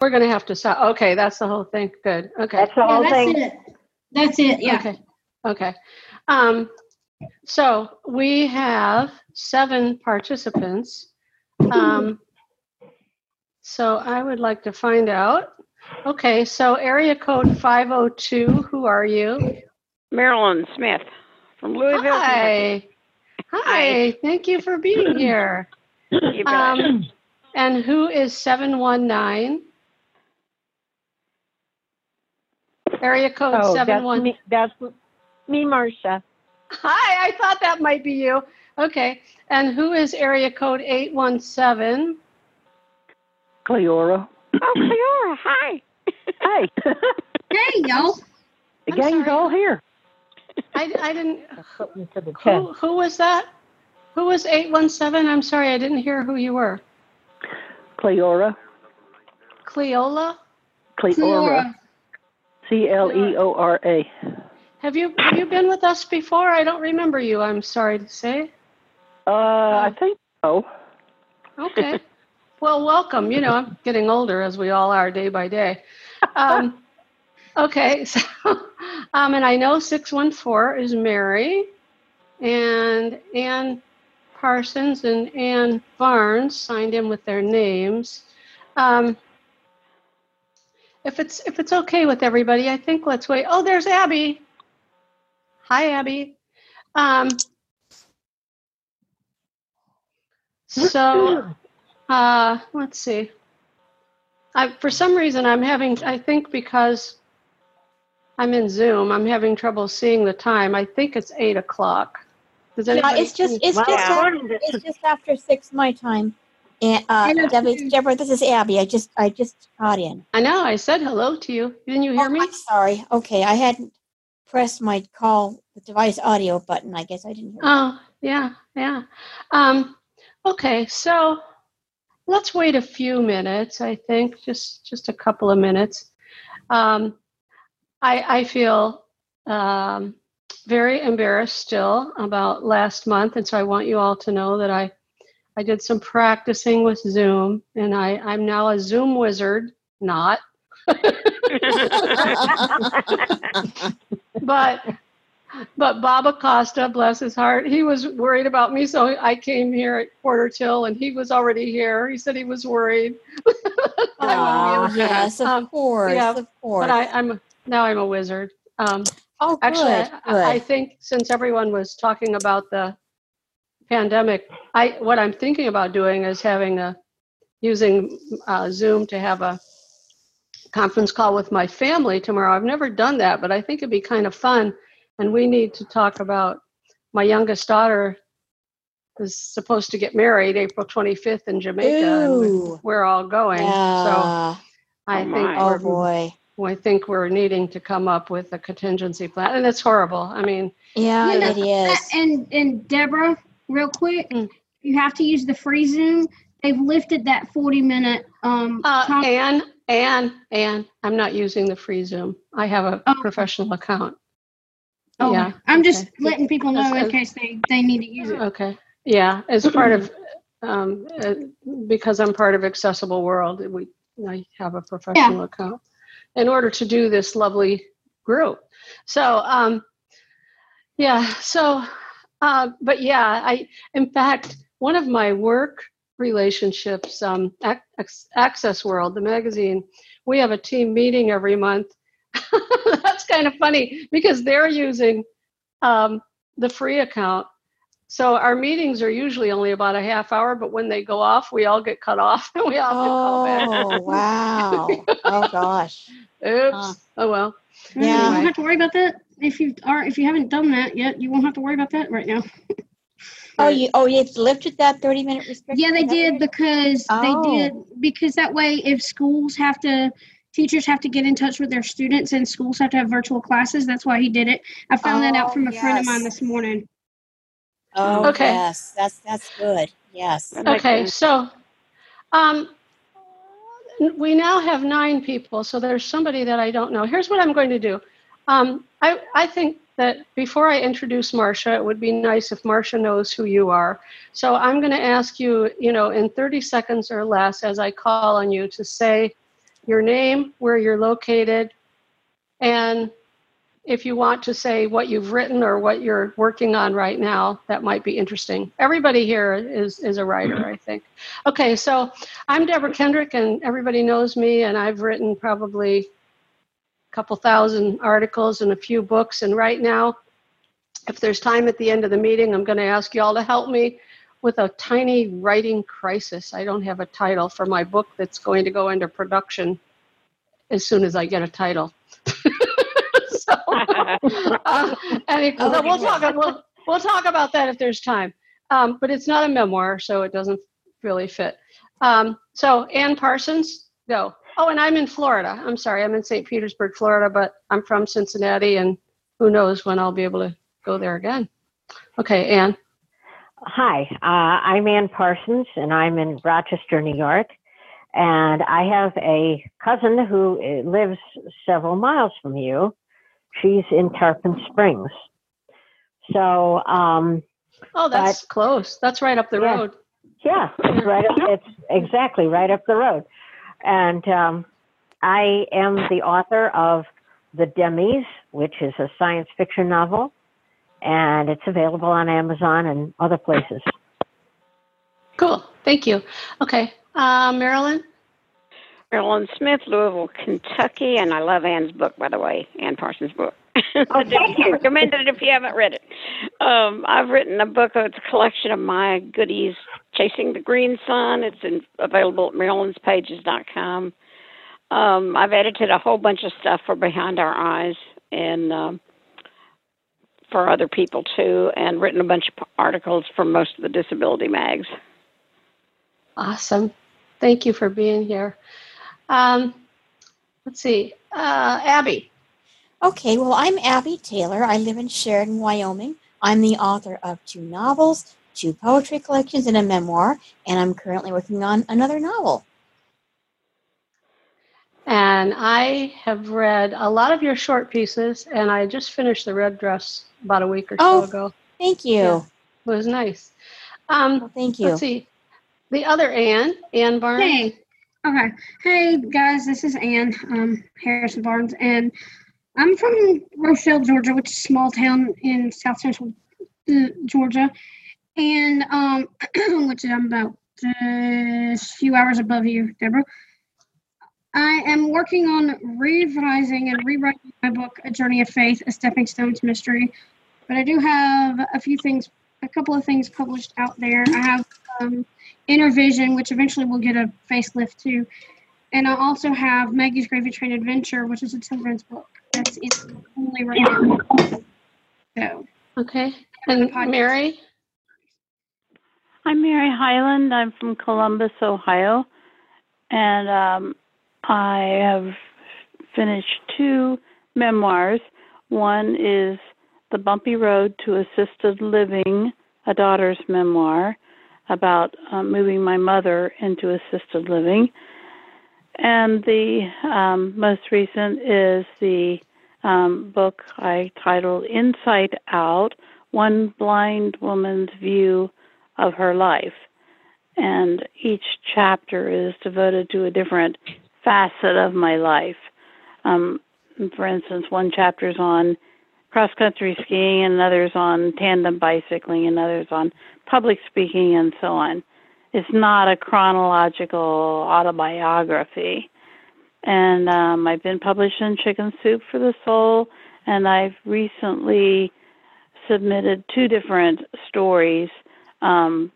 We're going to have to stop. Okay, that's the whole thing. Good. Okay. That's the Yeah, whole that's thing. it. That's it, yeah. Okay. Okay. Um, so we have seven participants. Um, so I would like to find out. Okay, so area code 502, who are you? Marilyn Smith from Louisville. Kentucky. Hi. Hi, thank you for being here. You bet. Um, and who is 719? Area code Oh, that's me, that's me, Marcia. Hi, I thought that might be you. Okay. And who is area code 817? Cleora. oh, Cleora, hi. Hey, Hey, y'all. the I'm gang's sorry. all here. I, I didn't. Something to the Who, who was that? Who was 817? I'm sorry, I didn't hear who you were. Cleora. Cleola? Cleora. Cleora. C L E O R A. Have you have you been with us before? I don't remember you, I'm sorry to say. Uh, I think so. Okay. well, welcome. You know, I'm getting older as we all are day by day. Um, okay. So, um, and I know 614 is Mary and Ann Parsons and Ann Barnes signed in with their names. Um, if it's if it's okay with everybody, I think let's wait. Oh, there's Abby. Hi, Abby. Um, so uh, let's see. I, for some reason, I'm having, I think because I'm in Zoom, I'm having trouble seeing the time. I think it's eight o'clock. Does Yeah, anybody? it's just it's Well, just after, it's just after six my time. And uh, I know, Debbie. Deborah, this is Abby. I just I just got in. I know, I said hello to you. Didn't you hear Oh, me? I'm sorry. Okay, I hadn't pressed my call the device audio button. I guess I didn't hear. Oh, yeah, yeah. Um, okay, so let's wait a few minutes, I think, just just a couple of minutes. Um, I, I feel um, very embarrassed still about last month, and so I want you all to know that I I did some practicing with Zoom, and I, I'm now a Zoom wizard, not, but but Bob Acosta, bless his heart, he was worried about me, so I came here at Quarter Till, and he was already here. He said he was worried. I oh wouldn't be able- yes, of Um, course, yeah, of course. But I, I'm now I'm a wizard. Um, oh, good, actually, I, good. I think since everyone was talking about the pandemic, I what I'm thinking about doing is having a using uh, Zoom to have a conference call with my family tomorrow. I've never done that, but I think it'd be kind of fun. And we need to talk about my youngest daughter is supposed to get married April 25th in Jamaica, and Ooh. we're all going. So yeah. I Oh, think oh boy. I think we're needing to come up with a contingency plan, and it's horrible. I mean, Yeah, You know, it is. And and Deborah, real quick, Mm. you have to use the free Zoom. They've lifted that 40 minute um uh, con- Anne, Anne, Anne, I'm not using the free Zoom. I have a Oh. professional account. oh, yeah, I'm just okay. letting people know in case they, they need to use it. Okay, yeah, as part of, um, uh, because I'm part of Accessible World, we, I have a professional account in order to do this lovely group. So, um, yeah, so, uh, but yeah, I, in fact, one of my work relationships, um, Ac- Ac- Access World, the magazine, we have a team meeting every month. That's kind of funny because they're using um, the free account. So our meetings are usually only about a half hour, but when they go off, we all get cut off and we all have to call back. Oh wow. Oh gosh. Oops. Huh. Oh well. Yeah. You Yeah. won't have to worry about that if you are if you haven't done that yet. You won't have to worry about that right now. Oh, you oh you've lifted that thirty minute restriction. Yeah, they did right? because Oh. they did because that way if schools have to teachers have to get in touch with their students and schools have to have virtual classes, that's why he did it. I found that out Oh, from a friend of mine this morning. Oh Okay. yes, that's that's good. Yes. Okay, so um, we now have nine people, so there's somebody that I don't know. Here's what I'm going to do. Um, I, I think that before I introduce Marcia, it would be nice if Marcia knows who you are. So I'm going to ask you, you know, in 30 seconds or less, as I call on you, to say your name, where you're located, and if you want to say what you've written or what you're working on right now, that might be interesting. Everybody here is, is a writer, I think. Okay, so I'm Deborah Kendrick, and everybody knows me, and I've written probably couple thousand articles and a few books. And right now, if there's time at the end of the meeting, I'm going to ask you all to help me with a tiny writing crisis. I don't have a title for my book that's going to go into production as soon as I get a title. so, uh, and Oh, so we'll talk. We'll, we'll talk about that if there's time. Um, but it's not a memoir, so it doesn't really fit. Um, so Ann Parsons, go. Oh, and I'm in Florida. I'm sorry, I'm in St. Petersburg, Florida, but I'm from Cincinnati, and who knows when I'll be able to go there again. Okay, Ann. Hi, uh, I'm Ann Parsons, and I'm in Rochester, New York. And I have a cousin who uh, lives several miles from you. She's in Tarpon Springs. So, um, Oh, that's close. That's right up the Yeah. road. yeah, it's right up, it's exactly right up the road. And um, I am the author of The Demis, which is a science fiction novel, and it's available on Amazon and other places. Cool. Thank you. Okay, uh, Marilyn. Marilyn Smith, Louisville, Kentucky, and I love Ann's book, by the way, Ann Parsons' book. Oh, thank you. recommend it if you haven't read it. Um, I've written a book. It's a collection of my goodies, Chasing the Green Sun. It's in, available at MarilynsPages.com. Um, I've edited a whole bunch of stuff for Behind Our Eyes and um, for other people too, and written a bunch of articles for most of the disability mags. Awesome. Thank you for being here. Um, let's see. Uh, Abby. Okay, well, I'm Abby Taylor. I live in Sheridan, Wyoming. I'm the author of two novels, two poetry collections, and a memoir, and I'm currently working on another novel. And I have read a lot of your short pieces, and I just finished The Red Dress about a week or so Oh. ago. Thank you. Yeah. It was nice. Um, Well, thank you. let's see. The other Anne, Anne Barnes. Hey. Okay. Hey guys, this is Anne um, Harrison Barnes, and I'm from Rochelle, Georgia, which is a small town in South Central uh, Georgia, and um, which I'm about a few hours above you, Deborah. I am working on revising and rewriting my book, A Journey of Faith: A Stepping Stone to Mystery. But I do have a few things, a couple of things published out there. I have um, Inner Vision, which eventually will get a facelift too. And I also have Maggie's Gravy Train Adventure, which is a children's book that's in only right now. So, Okay. And. Mary. I'm Mary Hiland. I'm from Columbus, Ohio, and um, I have finished two memoirs. One is The Bumpy Road to Assisted Living, a daughter's memoir about uh, moving my mother into assisted living. And the um, most recent is the um, book I titled Inside Out One Blind Woman's View of her life. And each chapter is devoted to a different facet of my life. Um, for instance, one chapter is on cross country skiing, and another's on tandem bicycling, and others on public speaking, and so on. It's not a chronological autobiography. And um, I've been published in Chicken Soup for the Soul, and I've recently submitted two different stories um,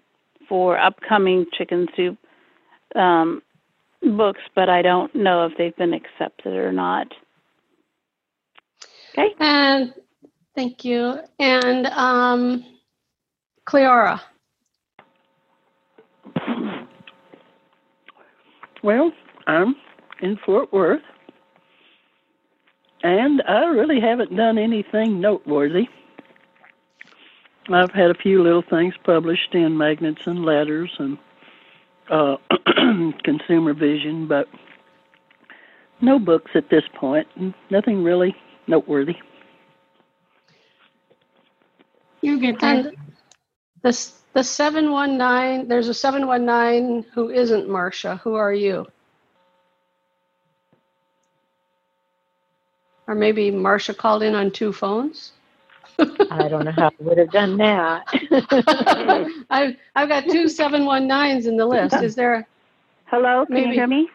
for upcoming Chicken Soup um, books, but I don't know if they've been accepted or not. Okay. And thank you. And um, Cleora. Well, I'm in Fort Worth, and I really haven't done anything noteworthy. I've had a few little things published in Magnets and Ladders and uh, Consumer Vision, but no books at this point. Nothing really noteworthy. you get that. And this the 719, there's a 719 who isn't Marcia. Who are you? or maybe Marcia called in on two phones. I don't know how I would have done that. I've, I've got two seven one nines in the list. Is there, Hello, can Maybe. you hear me?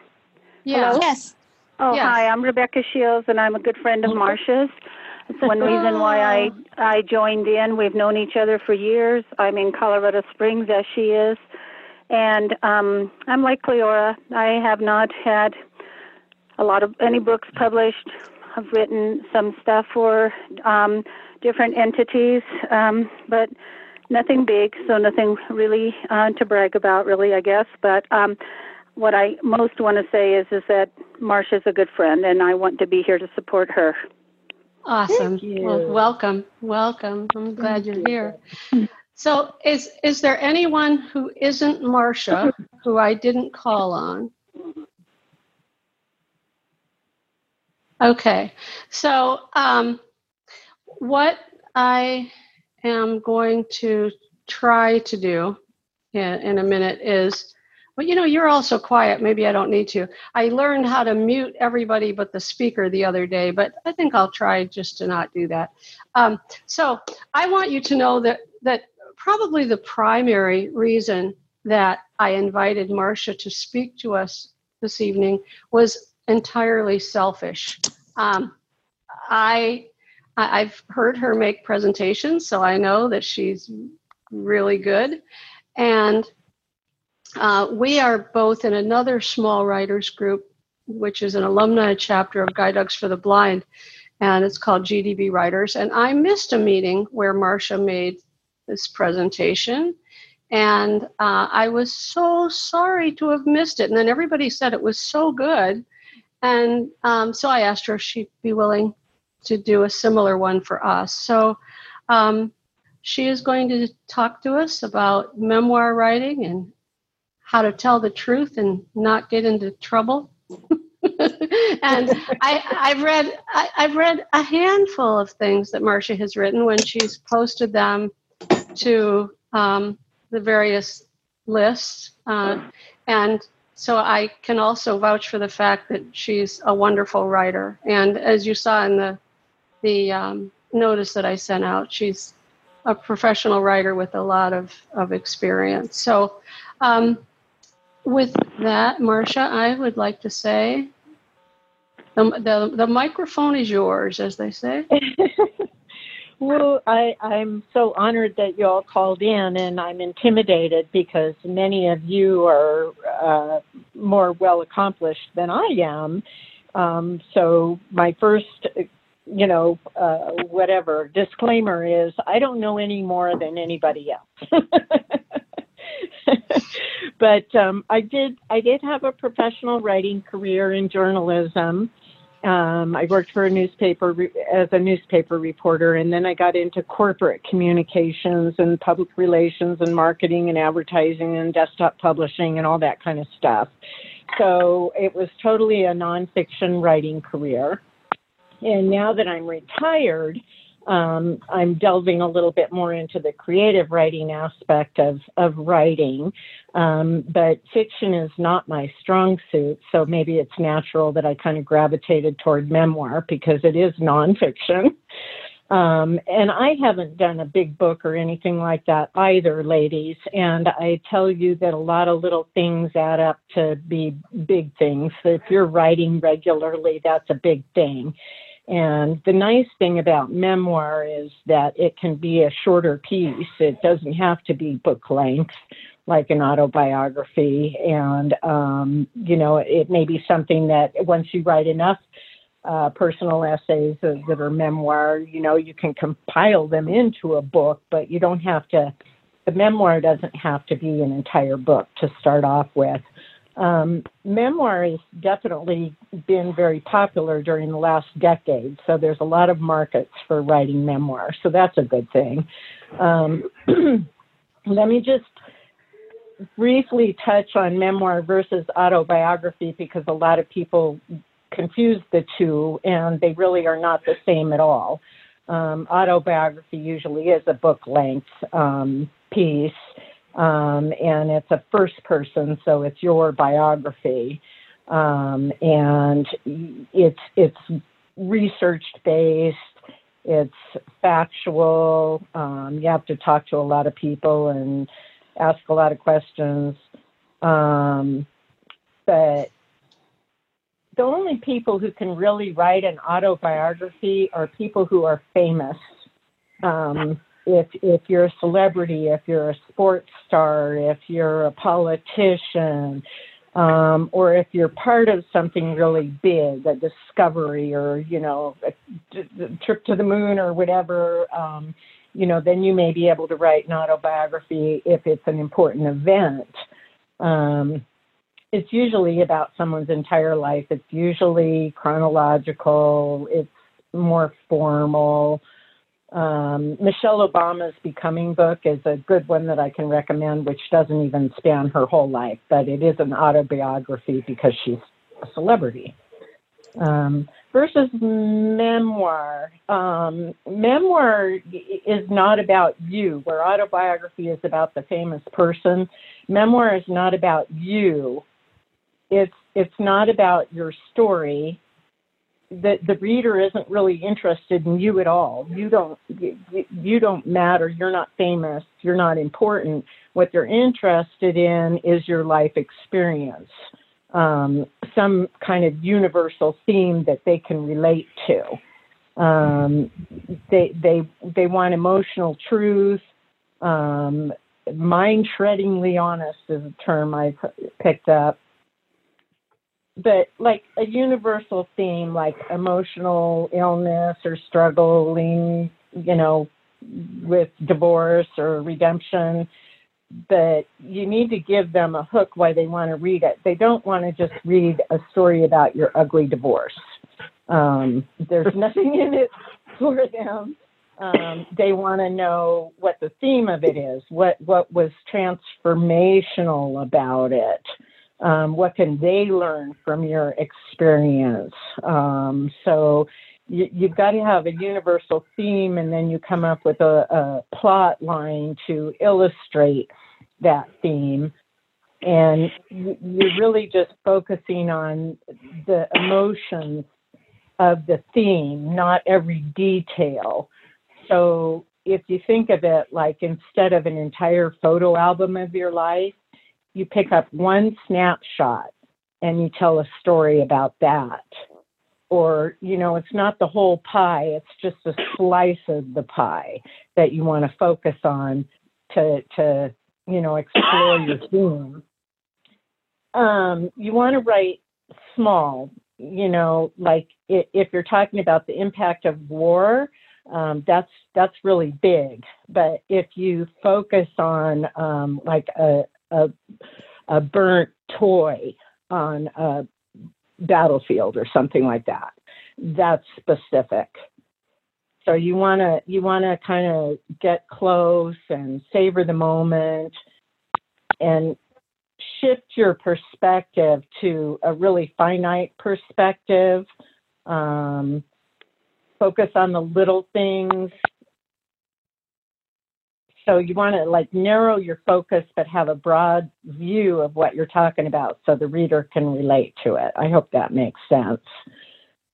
yeah, Yes. Oh, Yes. hi, I'm Rebecca Shields, and I'm a good friend of Marcia's. It's one reason why I I joined in. We've known each other for years. I'm in Colorado Springs, as she is, and um, I'm like Cleora. I have not had a lot of any books published. I've written some stuff for um, different entities, um, but nothing big, so nothing really uh, to brag about, really, I guess. But um, what I most want to say is is that Marcia's a good friend, and I want to be here to support her. awesome. Well, welcome, welcome. I'm glad you're here. So is, is there anyone who isn't Marcia who I didn't call on? Okay, so um, what I am going to try to do in, in a minute is, well, you know, you're also quiet. Maybe I don't need to. I learned how to mute everybody but the speaker the other day, but I think I'll try just to not do that. Um, so I want you to know that that probably the primary reason that I invited Marcia to speak to us this evening was entirely selfish. Um, I I- I've heard her make presentations, so I know that she's really good. And uh, we are both in another small writers group, which is an alumni chapter of Guide Dogs for the Blind, and it's called GDB Writers. And I missed a meeting where Marcia made this presentation. And uh, I was so sorry to have missed it. And then everybody said it was so good. And um, so I asked her if she'd be willing to do a similar one for us. So um, she is going to talk to us about memoir writing and how to tell the truth and not get into trouble. and I, I've read I, I've read a handful of things that Marcia has written when she's posted them to um, the various lists, uh, and so I can also vouch for the fact that she's a wonderful writer. And as you saw in the the um, notice that I sent out, she's a professional writer with a lot of, of experience. So, um, with that, Marcia, I would like to say the, the, the microphone is yours, as they say. well, I, I'm so honored that you all called in, and I'm intimidated because many of you are uh, more well accomplished than I am. Um, so, my first, you know, uh, whatever disclaimer is I don't know any more than anybody else. but um, I did I did have a professional writing career in journalism. Um, I worked for a newspaper re- as a newspaper reporter, and then I got into corporate communications and public relations and marketing and advertising and desktop publishing and all that kind of stuff. So it was totally a nonfiction writing career. And now that I'm retired, um, I'm delving a little bit more into the creative writing aspect of, of writing. Um, but fiction is not my strong suit, so maybe it's natural that I kind of gravitated toward memoir because it is nonfiction. Um, and I haven't done a big book or anything like that either, ladies. And I tell you that a lot of little things add up to be big things. If you're writing regularly, that's a big thing. And the nice thing about memoir is that it can be a shorter piece. It doesn't have to be book length like an autobiography. And, um, you know, it may be something that once you write enough uh, personal essays that, are memoir, you know, you can compile them into a book, but you don't have to, the memoir doesn't have to be an entire book to start off with. Um, memoir has definitely been very popular during the last decade, so there's a lot of markets for writing memoir, so that's a good thing. Um, let me just briefly touch on memoir versus autobiography because a lot of people confuse the two, and they really are not the same at all. Um, autobiography usually is a book length um, piece um, and it's a first person, so it's your biography, um, and it's it's research based. It's factual. Um, you have to talk to a lot of people and ask a lot of questions. Um, but the only people who can really write an autobiography are people who are famous. Um, if if you're a celebrity, if you're a sports star, if you're a politician, um, or if you're part of something really big, a discovery or, you know, a, trip to the moon or whatever, um, you know, then you may be able to write an autobiography if it's an important event. Um, it's usually about someone's entire life. It's usually chronological. It's more formal. Um, Michelle Obama's Becoming book is a good one that I can recommend, which doesn't even span her whole life, but it is an autobiography because she's a celebrity. Um, versus memoir. Um, memoir is not about you, where autobiography is about the famous person. Memoir is not about you. It's it's not about your story the the reader isn't really interested in you at all. You don't you, you don't matter. You're not famous. You're not important. What they're interested in is your life experience, um, some kind of universal theme that they can relate to. Um, they they they want emotional truth. Um, mind shreddingly honest is a term I picked up but like a universal theme like emotional illness or struggling you know with divorce or redemption but you need to give them a hook why they want to read it. They don't want to just read a story about your ugly divorce. Um, there's nothing in it for them. Um, they want to know what the theme of it is what what was transformational about it um, what can they learn from your experience? Um, so you, you've got to have a universal theme, and then you come up with a, a plot line to illustrate that theme. And you're really just focusing on the emotions of the theme, not every detail. So if you think of it like instead of an entire photo album of your life, you pick up one snapshot and you tell a story about that. Or, you know, it's not the whole pie, it's just a slice of the pie that you want to focus on to, to you know, explore your theme. Um, you want to write small, you know, like if you're talking about the impact of war, um, that's that's really big. But if you focus on um, like a, a, a burnt toy on a battlefield or something like that. That's specific. So you want to you want to kind of get close and savor the moment and shift your perspective to a really finite perspective. Um, focus on the little things so you want to like narrow your focus but have a broad view of what you're talking about so the reader can relate to it. I hope that makes sense.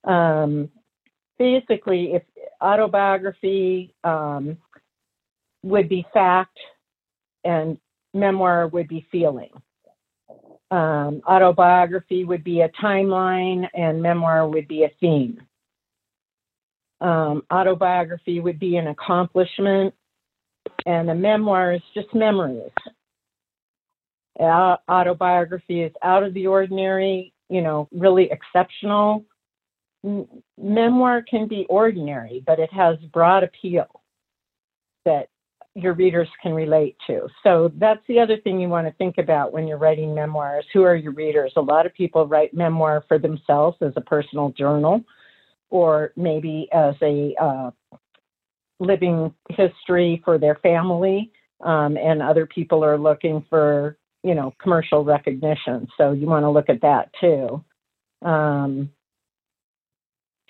Um, basically if autobiography um, would be fact and memoir would be feeling. Um, autobiography would be a timeline and memoir would be a theme. Um, autobiography would be an accomplishment and a memoir is just memories. autobiography is out of the ordinary, you know, really exceptional. memoir can be ordinary, but it has broad appeal that your readers can relate to. So that's the other thing you want to think about when you're writing memoirs. Who are your readers? A lot of people write memoir for themselves as a personal journal or maybe as a uh, living history for their family, um, and other people are looking for you know commercial recognition. So you want to look at that too. Um,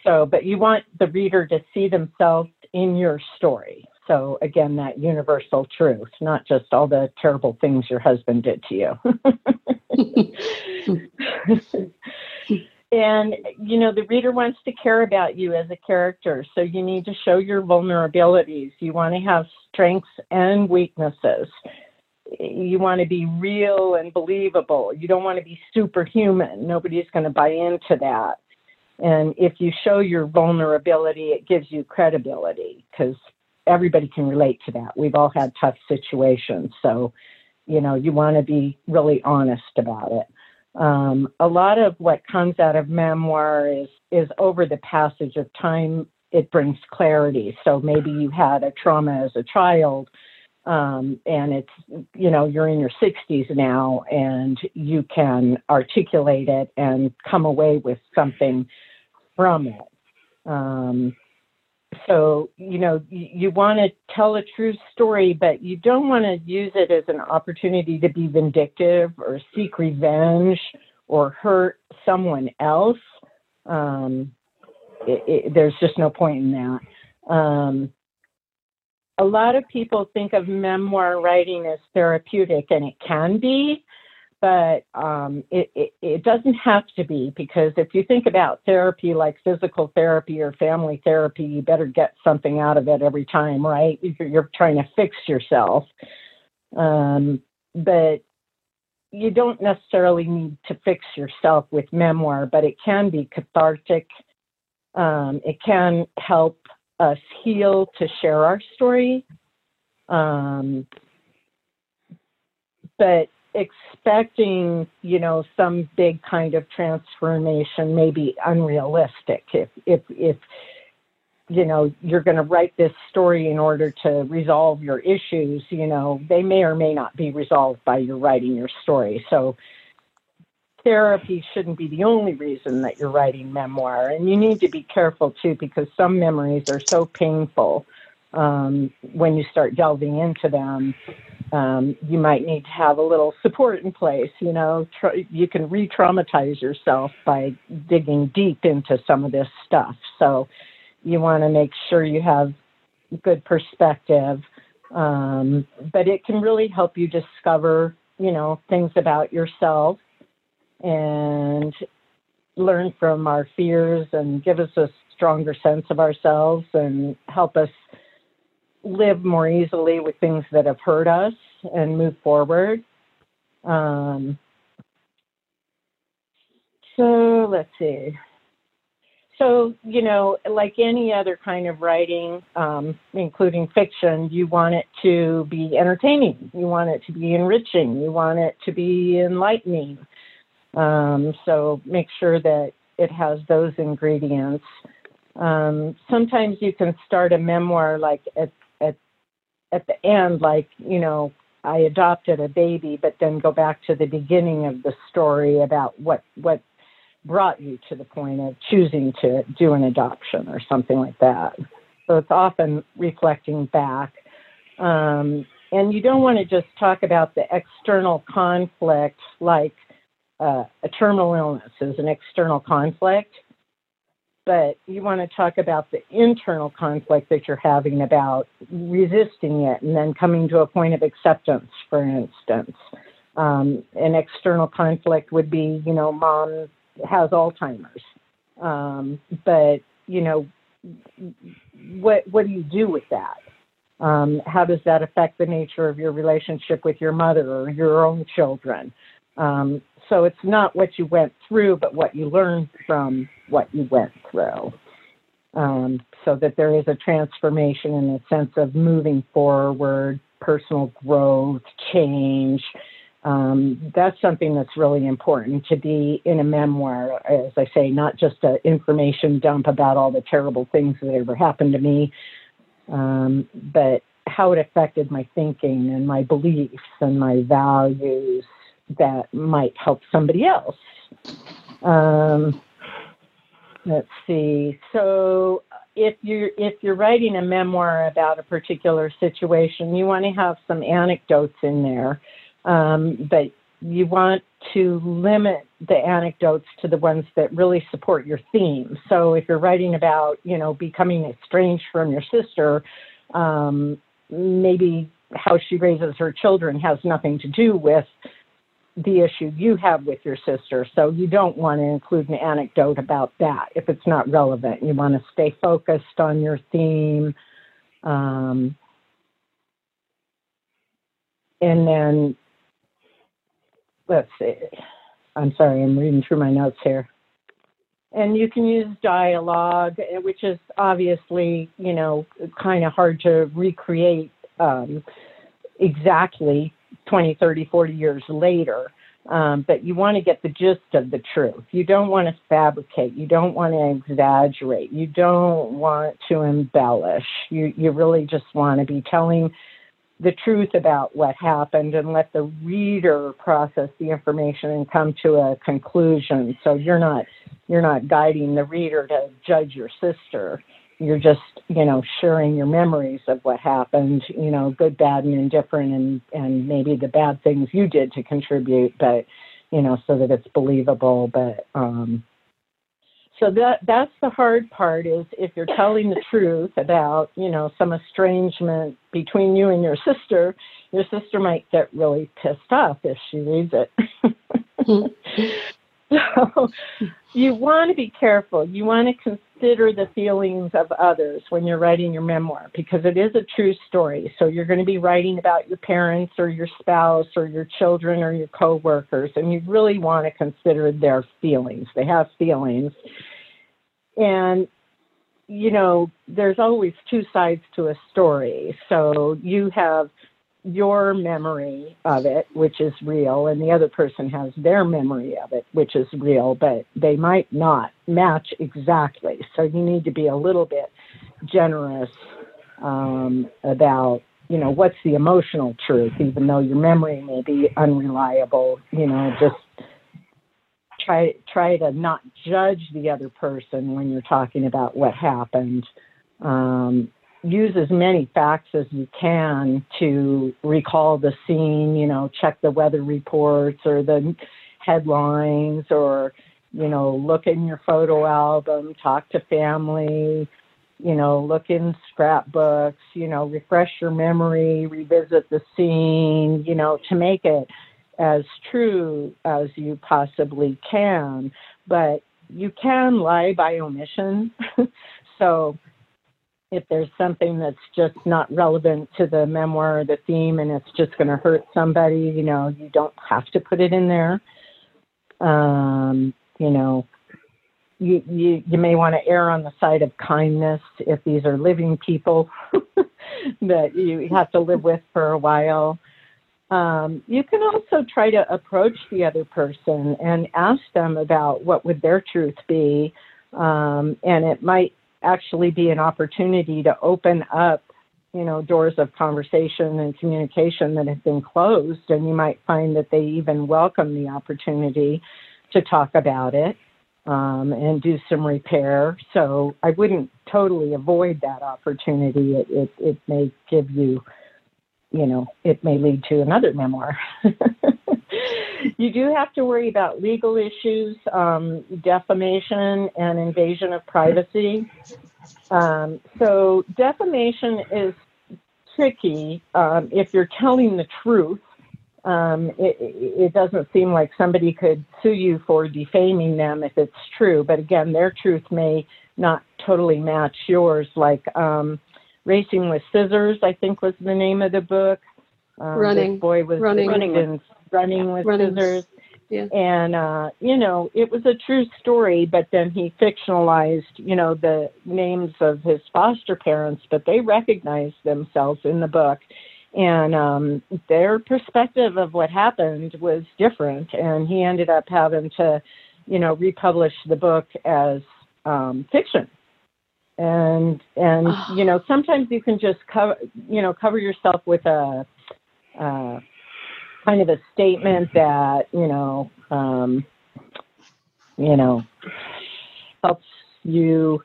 so, but you want the reader to see themselves in your story. So again, that universal truth, not just all the terrible things your husband did to you. and you know the reader wants to care about you as a character. So you need to show your vulnerabilities. You want to have strengths and weaknesses. You want to be real and believable. You don't want to be superhuman. Nobody's going to buy into that. And if you show your vulnerability it gives you credibility because everybody can relate to that. We've all had tough situations. So you know you want to be really honest about it um, a lot of what comes out of memoir is is over the passage of time it brings clarity. So maybe you had a trauma as a child um, and it's you know you're in your 60s now and you can articulate it and come away with something from it. Um, so you know you, you want to tell a true story but you don't want to use it as an opportunity to be vindictive or seek revenge or hurt someone else. Um, it, it, there's just no point in that. Um, a lot of people think of memoir writing as therapeutic and it can be but um, it, it, it, doesn't have to be because if you think about therapy like physical therapy or family therapy, you better get something out of it every time, right? You're, you're trying to fix yourself. Um, but you don't necessarily need to fix yourself with memoir, but it can be cathartic. Um, it can help us heal to share our story. Um, but expecting, you know, some big kind of transformation may be unrealistic. If if if you know you're going to write this story in order to resolve your issues, you know, they may or may not be resolved by your writing your story. So therapy shouldn't be the only reason that you're writing memoir, and you need to be careful too because some memories are so painful um, when you start delving into them um, you might need to have a little support in place. You know, tr- you can re traumatize yourself by digging deep into some of this stuff. So you want to make sure you have good perspective. Um, but it can really help you discover, you know, things about yourself and learn from our fears and give us a stronger sense of ourselves and help us live more easily with things that have hurt us and move forward. Um, so let's see. So, you know, like any other kind of writing, um, including fiction, you want it to be entertaining. You want it to be enriching. You want it to be enlightening. Um, so make sure that it has those ingredients. Um, sometimes you can start a memoir like at at at the end, like, you know, I adopted a baby, but then go back to the beginning of the story about what, what brought you to the point of choosing to do an adoption or something like that. So it's often reflecting back. Um, and you don't want to just talk about the external conflict like uh, a terminal illness is an external conflict but you want to talk about the internal conflict that you're having about resisting it and then coming to a point of acceptance, for instance. Um, an external conflict would be, you know, mom has Alzheimer's. Um, but, you know, what, what do you do with that? Um, how does that affect the nature of your relationship with your mother or your own children? Um, so it's not what you went through, but what you learned from what you went through. Um, so that there is a transformation in the sense of moving forward, personal growth, change. Um, that's something that's really important to be in a memoir, as I say, not just an information dump about all the terrible things that ever happened to me, um, but how it affected my thinking and my beliefs and my values that might help somebody else. Um, let's see. So if you're if you're writing a memoir about a particular situation, you want to have some anecdotes in there, um, but you want to limit the anecdotes to the ones that really support your theme. So if you're writing about you know becoming estranged from your sister, um, maybe how she raises her children has nothing to do with the issue you have with your sister. So you don't want to include an anecdote about that if it's not relevant. You want to stay focused on your theme. Um, and then, let's see. I'm sorry, I'm reading through my notes here. And you can use dialogue, eh, which is obviously, you know, kind of hard to recreate um, exactly 20, 30, 40 years later. Um, but you want to get the gist of the truth. You don't want to fabricate. You don't want to exaggerate. You don't want to embellish. You, you really just want to be telling the truth about what happened and let the reader process the information and come to a conclusion. So you're not you're not guiding the reader to judge your sister. You're just, you know, sharing your memories of what happened, you know, good, bad, and indifferent, and and maybe the bad things you did to contribute, but you know, so that it's believable. But um, so that that's the hard part is if you're telling the truth about you know some estrangement between you and your sister your sister might get really pissed off if she reads it so you want to be careful. You want to consider the feelings of others when you're writing your memoir because it is a true story. So you're going to be writing about your parents or your spouse or your children or your coworkers and you really want to consider their feelings. They have feelings. And you know there's always two sides to a story. So you have your memory of it which is real and the other person has their memory of it which is real but they might not match exactly so you need to be a little bit generous um, about you know what's the emotional truth even though your memory may be unreliable you know just try try to not judge the other person when you're talking about what happened. Um, use as many facts as you can to recall the scene. You know, check the weather reports or the headlines, or you know, look in your photo album, talk to family. You know, look in scrapbooks. You know, refresh your memory, revisit the scene. You know, to make it as true as you possibly can, but you can lie by omission. so if there's something that's just not relevant to the memoir or the theme and it's just going to hurt somebody, you know, you don't have to put it in there. Um, you know, you, you, you may want to err on the side of kindness if these are living people that you have to live with for a while. Um, you can also try to approach the other person and ask them about what would their truth be, um, and it might actually be an opportunity to open up, you know, doors of conversation and communication that have been closed, and you might find that they even welcome the opportunity to talk about it um, and do some repair. So I wouldn't totally avoid that opportunity. It, it, it may give you you know, it may lead to another memoir. you do have to worry about legal issues, um, defamation, and invasion of privacy. Um, so, defamation is tricky um, if you're telling the truth. Um, it, it, doesn't seem like somebody could sue you for defaming them if it's true, but again, their truth may not totally match yours. Like, um, Racing with Scissors, I think was the name of the book. Um, running. This boy was running, running with, running with running. scissors. Yeah. And, uh, you know, it was a true story, but then he fictionalized, you know, the names of his foster parents, but they recognized themselves in the book. And um, their perspective of what happened was different. And he ended up having to, you know, republish the book as um, fiction and and oh. you know sometimes you can just cover you know cover yourself with a uh, kind of a statement that you know um, you know helps you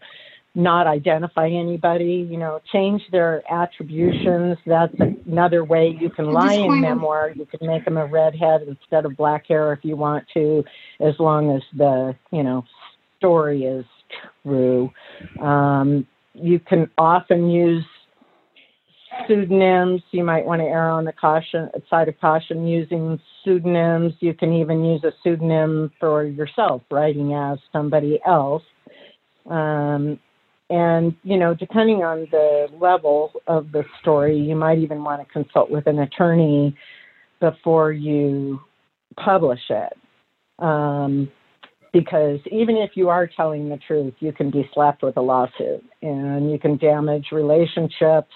not identify anybody you know change their attributions. That's another way you can lie in memoir. You can make them a redhead instead of black hair if you want to as long as the you know story is Um, you can often use pseudonyms. You might want to err on the caution side of caution using pseudonyms. You can even use a pseudonym for yourself, writing as somebody else. Um, and you know, depending on the level of the story, you might even want to consult with an attorney before you publish it. Um, because even if you are telling the truth, you can be slapped with a lawsuit and you can damage relationships.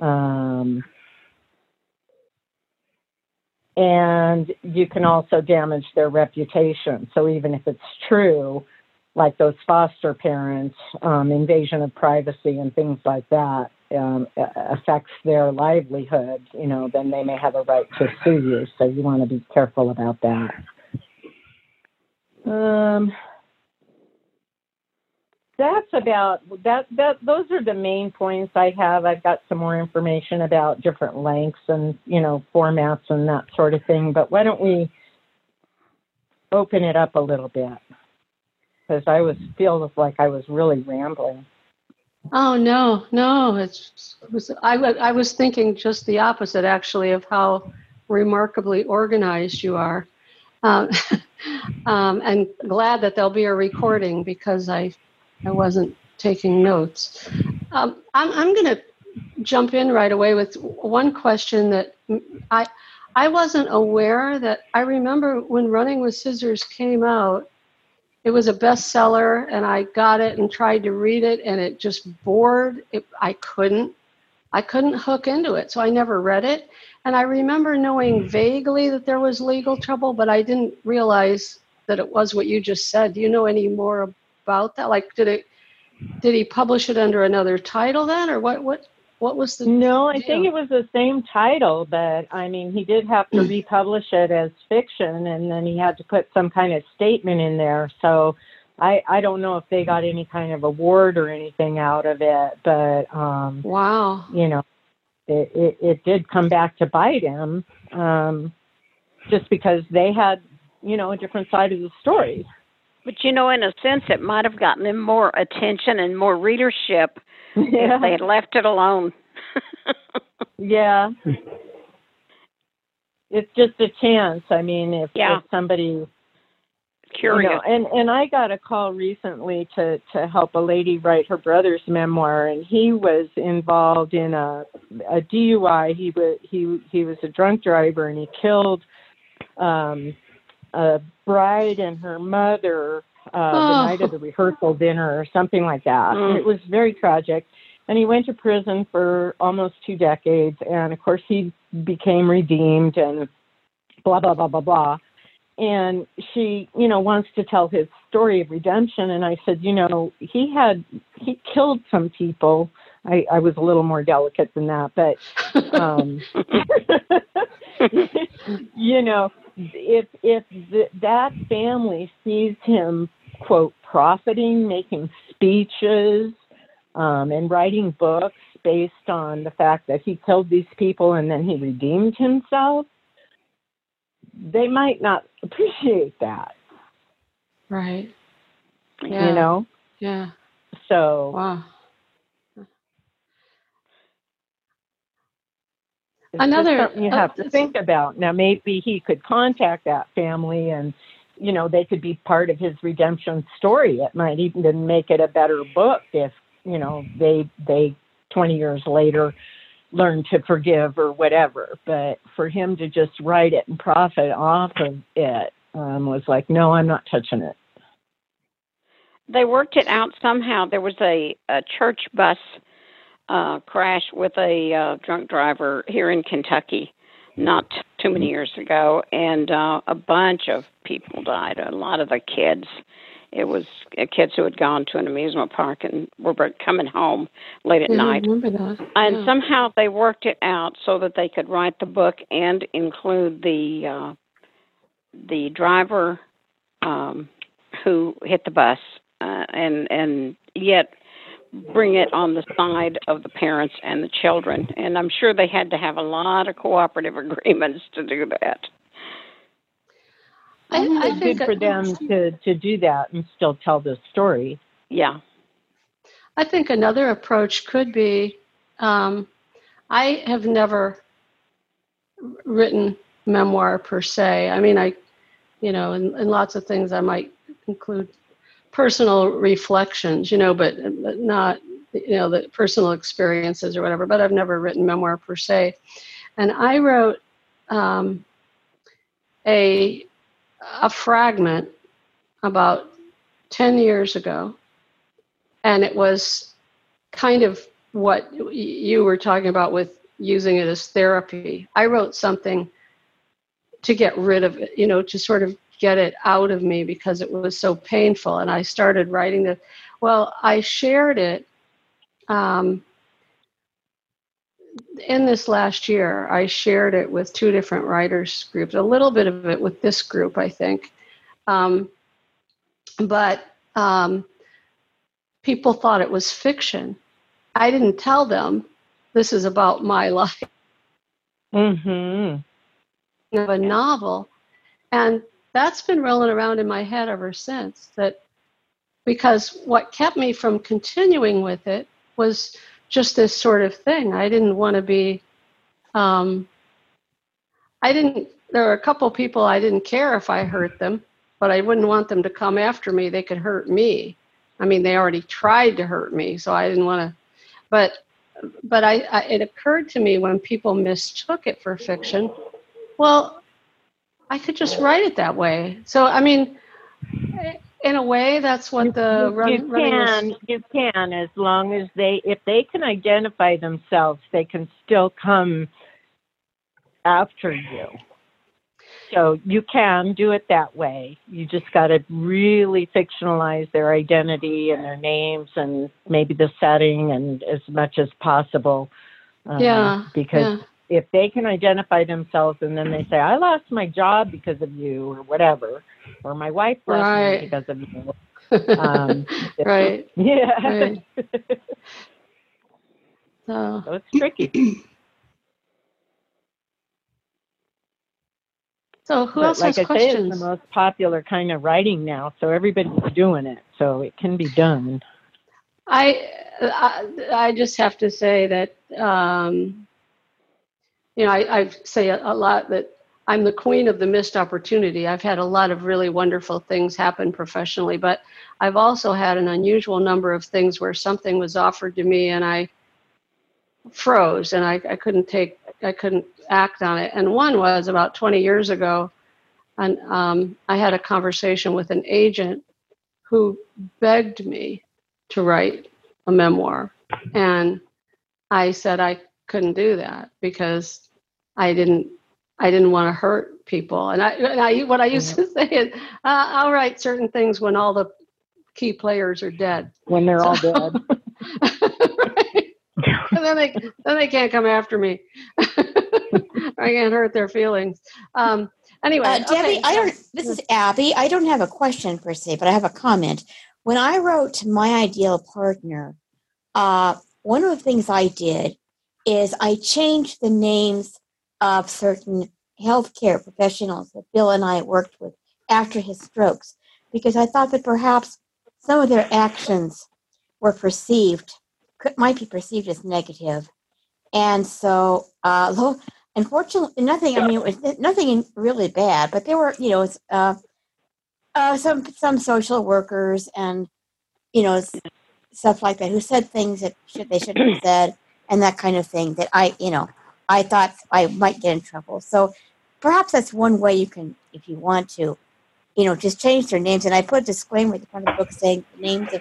Um, and you can also damage their reputation. So even if it's true, like those foster parents, um, invasion of privacy and things like that um, affects their livelihood, you know, then they may have a right to sue you. So you want to be careful about that. Um, that's about that. That those are the main points I have. I've got some more information about different lengths and you know formats and that sort of thing. But why don't we open it up a little bit? Because I was feel like I was really rambling. Oh no, no, it's it was I, I was thinking just the opposite actually of how remarkably organized you are. Um, um, and glad that there'll be a recording because I, I wasn't taking notes. Um, I'm, I'm going to jump in right away with one question that I, I wasn't aware that I remember when Running with Scissors came out, it was a bestseller and I got it and tried to read it and it just bored. It, I couldn't, I couldn't hook into it. So I never read it. And I remember knowing hmm. vaguely that there was legal trouble, but I didn't realize that it was what you just said. Do you know any more about that? Like, did it, did he publish it under another title then, or what? What? What was the? No, I deal? think it was the same title, but I mean, he did have to hmm. republish it as fiction, and then he had to put some kind of statement in there. So I I don't know if they got any kind of award or anything out of it, but um, Wow. you know, it, it, it did come back to bite him um, just because they had, you know, a different side of the story. But you know, in a sense, it might have gotten them more attention and more readership yeah. if they had left it alone. yeah. It's just a chance. I mean, if, Yeah. if somebody you Curious. know, and and I got a call recently to to help a lady write her brother's memoir, and he was involved in a a DUI. He was he he was a drunk driver, and he killed um, a bride and her mother uh, Oh. the night of the rehearsal dinner or something like that. Mm. It was very tragic. And he went to prison for almost two decades, and of course he became redeemed and blah blah blah blah blah and she you know wants to tell his story of redemption. And i said you know he had he killed some people. I i was a little more delicate than that but um you know if if that family sees him quote profiting making speeches um and writing books based on the fact that he killed these people and then he redeemed himself they might not appreciate that, Right. Yeah. you know? Yeah. So Wow. Another- something you uh, have to think about. Now, maybe he could contact that family and, you know, they could be part of his redemption story. It might even make it a better book if, you know, they, they 20 years later learn to forgive or whatever. But for him to just write it and profit off of it um, was like, no, I'm not touching it. they worked it out somehow. There was a, a church bus uh, crash with a uh, drunk driver here in Kentucky not too many years ago, and uh, a bunch of people died. A lot of the kids. It was uh, kids who had gone to an amusement park and were coming home late at Yeah, I night. remember that. And Yeah. somehow they worked it out so that they could write the book and include the uh, the driver um, who hit the bus, uh, and and yet bring it on the side of the parents and the children. And I'm sure they had to have a lot of cooperative agreements to do that. I, I it's good for them to, to do that and still tell the story. Yeah. I think another approach could be um, I have never written memoir per se. I mean, I, you know, in, in lots of things I might include personal reflections, you know, but, but not, you know, the personal experiences or whatever. But I've never written memoir per se. And I wrote um, a a fragment about 10 years ago and it was kind of what you were talking about with using it as therapy. I wrote something to get rid of it you know to sort of get it out of me because it was so painful and i started writing the well i shared it um, in this last year i shared it with two different writers groups a little bit of it with this group i think um, but um, people thought it was fiction. I didn't tell them this is about my life Mm-hmm. of a novel. And that's been rolling around in my head ever since. That because what kept me from continuing with it was just this sort of thing. I didn't want to be. Um, I didn't. There were a couple people I didn't care if I hurt them, but I wouldn't want them to come after me. They could hurt me. I mean, they already tried to hurt me, so I didn't want to. But but I, I it occurred to me when people mistook it for fiction. Well, I could just write it that way. So I mean, in a way, that's what the you, run, you can you can as long as they if they can identify themselves they can still come after you so you can do it that way you just got to really fictionalize their identity and their names and maybe the setting and as much as possible um, Yeah, because yeah. If they can identify themselves and then they say i lost my job because of you or whatever or my wife left Right. me because of you um, right. yeah. Right. So so it's tricky. so who But else like has I say, it's the most popular kind of writing now, so everybody's doing it. So it can be done. I, I I just have to say that um, you know I, I say a, a lot that I'm the queen of the missed opportunity. I've had a lot of really wonderful things happen professionally, but I've also had an unusual number of things where something was offered to me and I froze and I, I couldn't take I couldn't act on it. And one was about 20 years ago, and um, I had a conversation with an agent who begged me to write a memoir. And I said I couldn't do that because I didn't I didn't want to hurt people. And I, and I what I used to say is uh, I'll write certain things when all the key players are dead. When they're all dead. Right. and then they then they can't come after me. I can't hurt their feelings. Um, anyway, Uh, Debbie, okay, I don't. This is Abby. I don't have a question per se, but I have a comment. When I wrote my ideal partner, uh, one of the things I did is I changed the names of certain healthcare professionals that Bill and I worked with after his strokes, because I thought that perhaps some of their actions were perceived might be perceived as negative, and so uh, unfortunately, nothing. I mean, it was nothing really bad, but there were, you know, uh, uh, some some social workers and you know stuff like that who said things that should they shouldn't have said and that kind of thing that I, you know, I thought I might get in trouble. So perhaps that's one way you can, if you want to, you know, just change their names. And I put a disclaimer at the front of the book saying the names of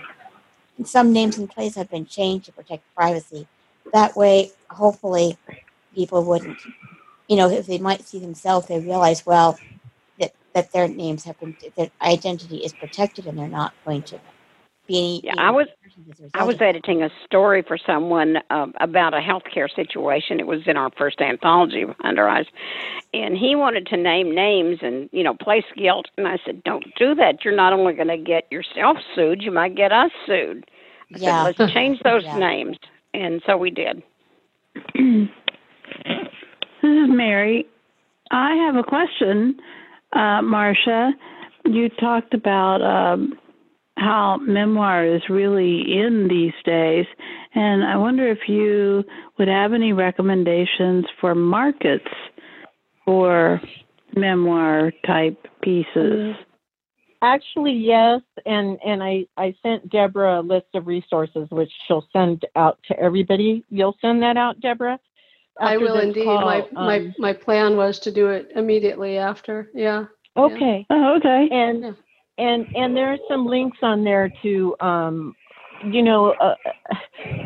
some names and places have been changed to protect privacy. That way, hopefully, people wouldn't, you know, if they might see themselves, they realize, well, that, that their names have been, their identity is protected and they're not going to any. Yeah, any I was- repercussions as a I result was editing a story for someone um, about a healthcare situation. It was in our first anthology Under Eyes, and he wanted to name names and you know place guilt. And I said, "Don't do that. You're not only going to get yourself sued, you might get us sued." I Yeah. said, "Let's change those Yeah. names," and so we did. this is Mary. I have a question, uh, Marcia. You talked about um, how memoir is really in these days, And I wonder if you would have any recommendations for markets for memoir type pieces. Actually, yes, and and I I sent Deborah a list of resources which she'll send out to everybody. You'll send that out, Deborah. I will indeed. call. My my Um, my plan was to do it immediately after. Yeah. okay, Oh, okay. and Yeah. And and there are some links on there to um you know uh,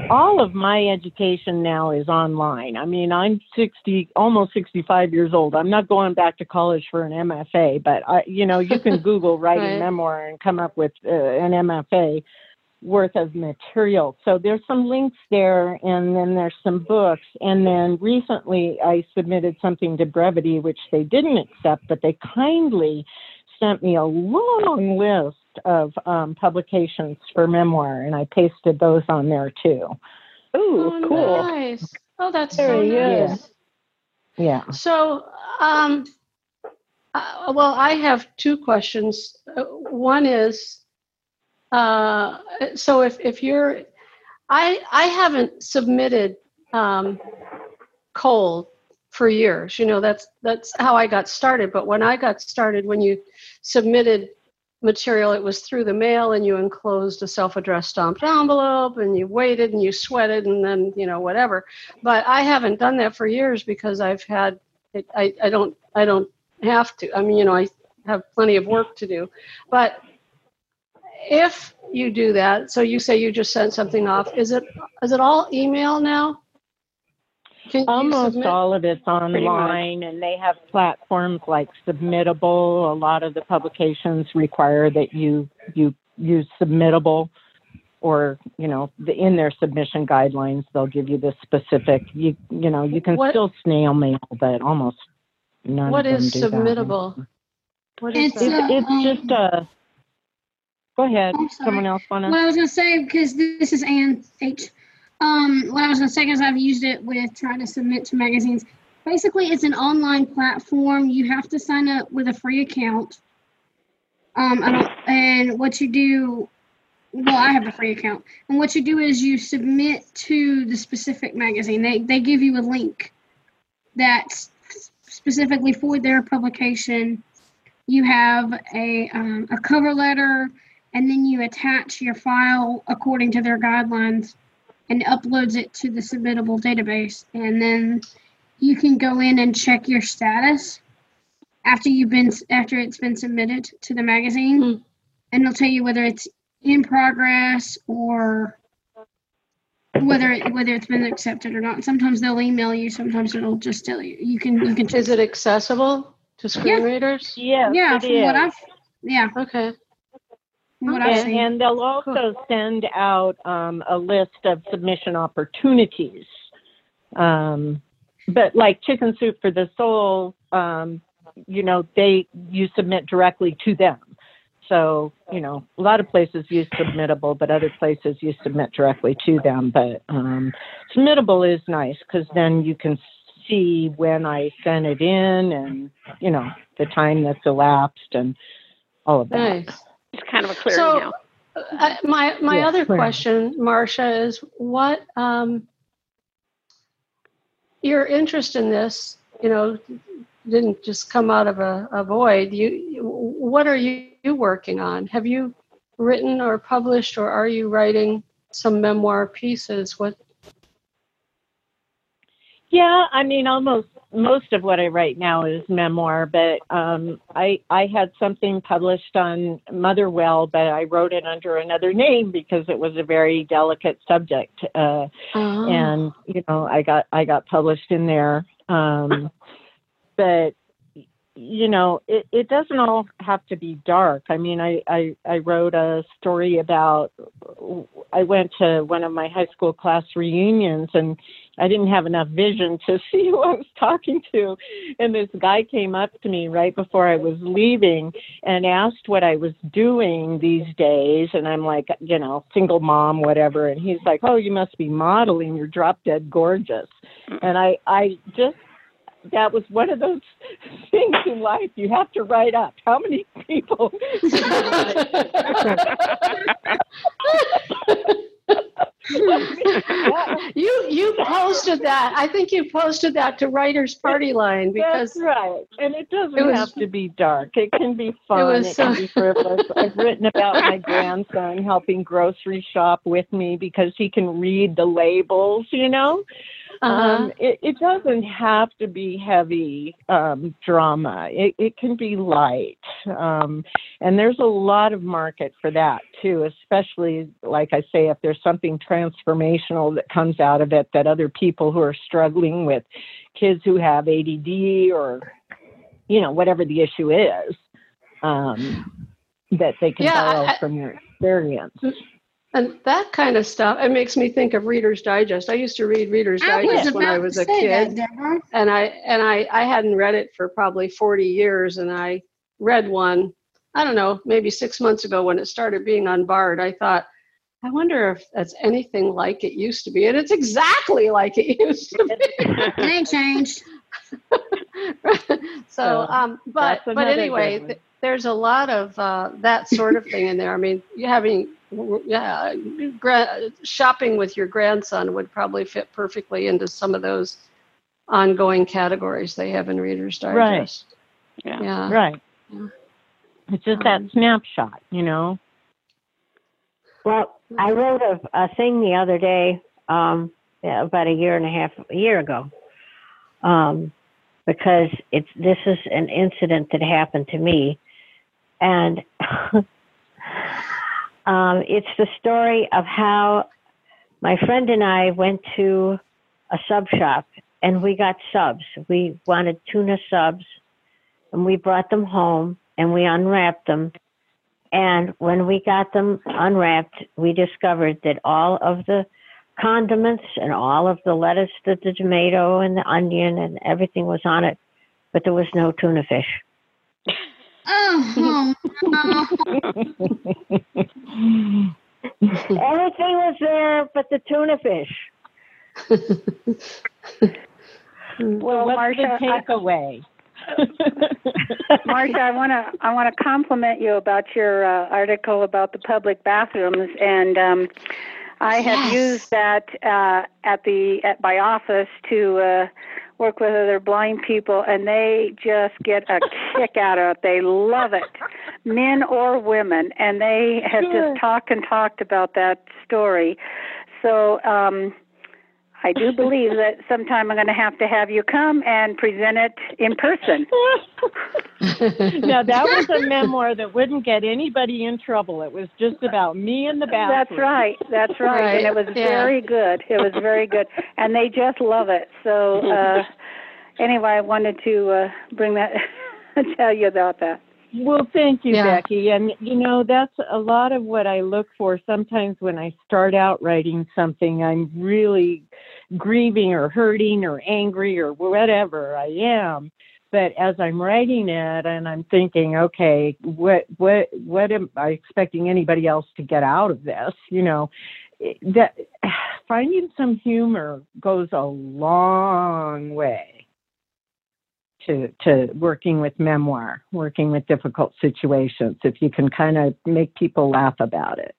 all of my education now is online. I mean i'm 60 almost 65 years old. I'm not going back to college for an mfa but i you know you can google writing Right. memoir and come up with uh, an mfa worth of material. So there's some links there and then there's some books. And then recently i submitted something to brevity which they didn't accept but they kindly sent me a long list of um, publications for memoir, and I pasted those on there too. Ooh, oh, cool. Nice. Oh, that's so Very good. nice. Yeah. So, um, uh, well, I have two questions. Uh, one is, uh, so if if you're, I I haven't submitted um, cold for years. You know, that's that's how I got started. But when I got started, when you submitted material, it was through the mail, and you enclosed a self-addressed stamped envelope, and you waited and you sweated, and then you know whatever. But I haven't done that for years because I've had it, I I don't I don't have to. I mean, you know, I have plenty of work to do. But if you do that, so you say you just sent something off, is it is it all email now? Can you Almost all of it's online, and they have platforms like Submittable. A lot of the publications require that you you use Submittable, or you know, the, in their submission guidelines, they'll give you the specific. You you know, you can What- still snail mail, but almost none What of them is do that. submittable? What is It's, that? uh, It's, it's just a. Go ahead. I'm. Someone else wanna? What I was gonna say, because this is Anne H. Um, what I was gonna say is I've used it with trying to submit to magazines. Basically, it's an online platform. You have to sign up with a free account. Um, and what you do, well, I have a free account, and what you do is you submit to the specific magazine. They they give you a link that's specifically for their publication. You have a um, a cover letter and then you attach your file according to their guidelines and uploads it to the submittable database and then you can go in and check your status after you've been after it's been submitted to the magazine Hmm. and it'll tell you whether it's in progress or whether it, whether it's been accepted or not sometimes they'll email you sometimes it'll just tell you you can you can Is it accessible to screen Yeah. readers? Yes, yeah it from what is. i've yeah Okay. And, and they'll also send out um, a list of submission opportunities. Um, but like Chicken Soup for the Soul, um, you know, they you submit directly to them. So you know, a lot of places use submittable, but other places you submit directly to them. But um, submittable is nice because then you can see when I sent it in, and you know the time that's elapsed, and all of that. Nice. It's kind of a clear So- email. Uh, my my Yeah, other clear. question, Marcia, is what um, your interest in this? You know, didn't just come out of a, a void. You, what are you, you working on? Have you written or published, or are you writing some memoir pieces? What? Yeah, I mean, almost most of what I write now is memoir, but um, I I had something published on Motherwell, but I wrote it under another name because it was a very delicate subject, uh, Oh. and you know, I got I got published in there. Um, but you know, it, it doesn't all have to be dark. I mean, I, I I wrote a story about I went to one of my high school class reunions and I didn't have enough vision to see who I was talking to. And this guy came up to me right before I was leaving and asked what I was doing these days. And I'm like, you know, single mom, whatever. And he's like, oh, you must be modeling. You're drop dead gorgeous. And I, I just, that was one of those things in life you have to write up. How many people? posted that. I think you posted that to Writers Party Line because That's right. And it doesn't It was- have to be dark. It can be fun. It, was can so- be frivolous. I've written about my grandson helping grocery shop with me because he can read the labels, you know? Uh Um, it, it doesn't have to be heavy um, drama. It, it can be light. Um, and there's a lot of market for that too, especially, like I say, if there's something transformational that comes out of it that other people who are struggling with kids who have ADD or, you know, whatever the issue is, um, that they can Yeah, borrow I- from your experience. And that kind of stuff. It makes me think of Reader's Digest. I used to read Reader's I Digest when I was a kid. that, and I and I I hadn't read it for probably 40 years and I read one I don't know maybe 6 months ago when it started being on Bard I thought I wonder if that's anything like it used to be and it's exactly like it used to be It ain't changed. so So, um but but anyway good one. th- there's a lot of uh, that sort of thing in there I mean you having yeah gra- shopping with your grandson would probably fit perfectly into some of those ongoing categories they have in Reader's Right. Digest. Yeah. Yeah. Right. Yeah. It's just that Um, snapshot, you know? Well, I wrote a, a thing the other day, um, yeah, about a year and a half, a year ago, um, because it's this is an incident that happened to me, and um, it's the story of how my friend and I went to a sub shop and we got subs. We wanted tuna subs, and we brought them home and we unwrapped them and when we got them unwrapped, we discovered that all of the condiments and all of the lettuce, the, the tomato, and the onion, and everything was on it, but there was no tuna fish. Oh, oh, Everything was there but the tuna fish. Well, What's Marcia, the I- takeaway? Marcia, I want to I want to compliment you about your uh, article about the public bathrooms, and um, I have Yes. used that uh, at the at my office to uh, work with other blind people, and they just get a kick out of it. They love it, men or women, and they have Sure. just talked and talked about that story. So. Um, I do believe that sometime I'm going to have to have you come and present it in person. now, that was a memoir that wouldn't get anybody in trouble. It was just about me in the bathroom. That's right. That's right. And it was yeah. very good. It was very good. And they just love it. So uh anyway, I wanted to uh bring that tell you about that. Well, thank you, Yeah. Becky. And, you know, that's a lot of what I look for. Sometimes when I start out writing something, I'm really grieving or hurting or angry or whatever I am. But as I'm writing it and I'm thinking, okay, what, what, what am I expecting anybody else to get out of this? You know, that finding some humor goes a long way to to working with memoir, working with difficult situations. If you can kind of make people laugh about it.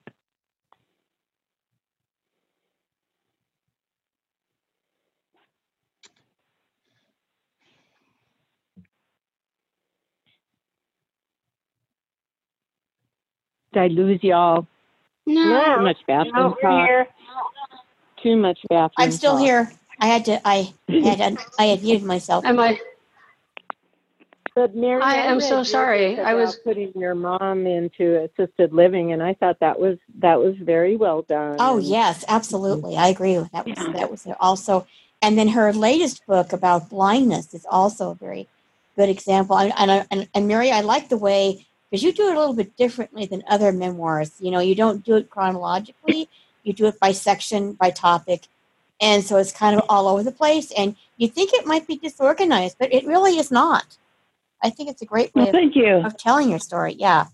Did I lose y'all? no. Too much bathroom No, talk. here. Too much bathroom. I'm still talk. here. I had to. I had. I had muted myself. Am I? But Mary, I am so sorry. I was- putting your mom into assisted living, and I thought that was that was very well done. Oh yes, absolutely. I agree with that. Was that was also, and then her latest book about blindness is also a very good example. And and and, and Mary, I like the way because you do it a little bit differently than other memoirs. You know, you don't do it chronologically. You do it by section, by topic, and so it's kind of all over the place. And you think it might be disorganized, but it really is not. I think it's a great way Well, of, thank you. of telling your story. Yeah.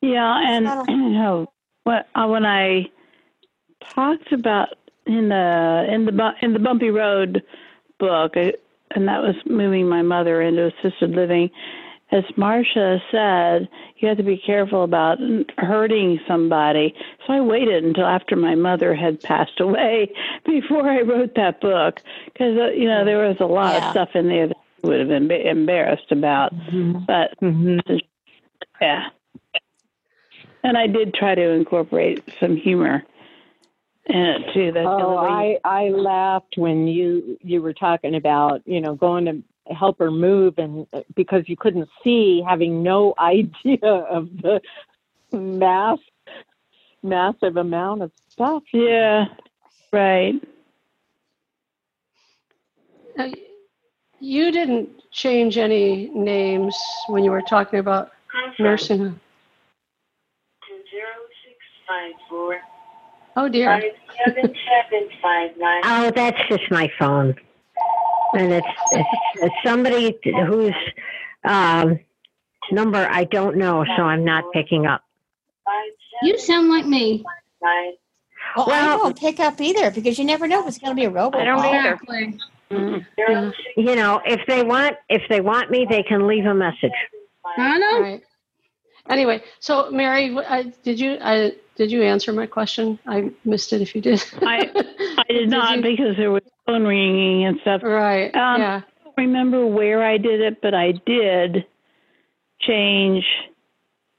Yeah, and you know what? Uh, when I talked about in the in the in the bumpy road book, I, and that was moving my mother into assisted living, as Marcia said, you have to be careful about hurting somebody. So I waited until after my mother had passed away before I wrote that book because uh, you know there was a lot Yeah. of stuff in there that I would have been embarrassed about. Mhm. But Mhm. yeah, and I did try to incorporate some humor in it too. That's Oh, I I laughed when you you were talking about you know going to help her move and uh, because you couldn't see, having no idea of the mass massive amount of stuff. yeah, right. Now, You didn't change any names when you were talking about nursing home. Two zero six five four Oh dear. five seven seven five nine. Oh, that's just my phone. And it's, it's, it's somebody whose um, number I don't know, so I'm not picking up. You sound like me. nine. Well, I Well- won't pick up either because you never know if it's going to be a robot. I don't call. either. Mm. Zero six You know, if they want, if they want me, they can leave a message. I know. Right. Anyway, so Mary, I, uh, did you I did you answer my question? I missed it if you did. I- I did not you? because there was phone ringing and stuff. Right. Um, yeah. don't remember where I did it, but I did change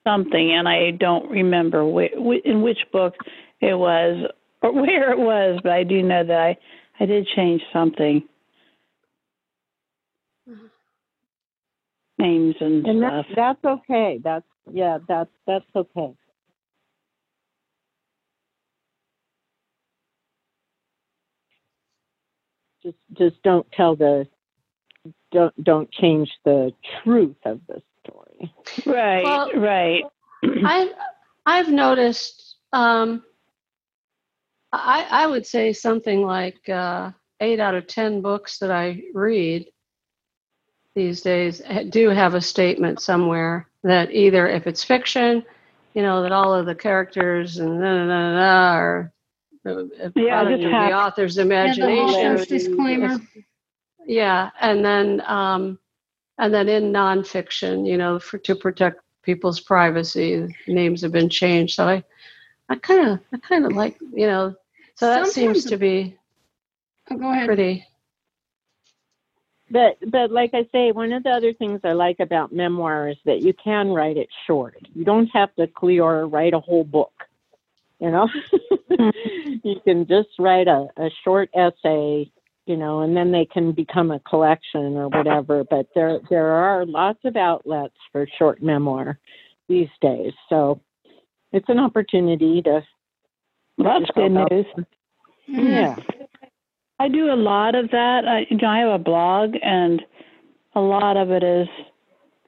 something, and I don't remember wh- wh- in which book it was or where it was. But I do know that I I did change something, mm-hmm. names and, And stuff. that, that's okay. That's yeah, that's that's okay. Just just don't tell the don't don't change the truth of the story. right, Well- right. I've I've noticed. Um, I I would say something like uh, eight out of ten books that I read these days do have a statement somewhere that either if it's fiction, you know, that all of the characters and da, da, da, da, are uh, Yeah, the author's Yeah, imagination. author's disclaimer. Yeah, and then um, and then in nonfiction, you know, for to protect people's privacy, names have been changed. So I, I kind of, I kind of like, you know, so that seems to be Oh, go ahead. pretty. But but like I say, one of the other things I like about memoir is that you can write it short. You don't have to clear write a whole book. You know, mm-hmm. you can just write a, a short essay, you know, and then they can become a collection or whatever. But there there are lots of outlets for short memoir these days. So it's an opportunity to That's good news. Yeah. I do a lot of that. I, you know, I have a blog, and a lot of it is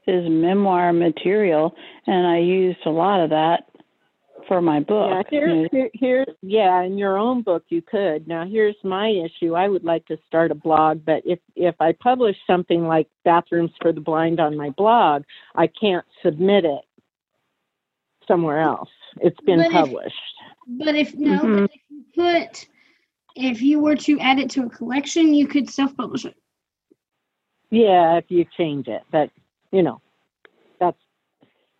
is memoir material, and I used a lot of that for my Yeah, book. here, here, here, yeah, in your own book you could. Now, here's my issue. I would like to start a blog, but if if I publish something like Bathrooms for the Blind on my blog, I can't submit it somewhere else. It's been But if- published. But if no, Mhm. but if you put, if you were to add it to a collection, you could self-publish it. Yeah, if you change it, but you know, that's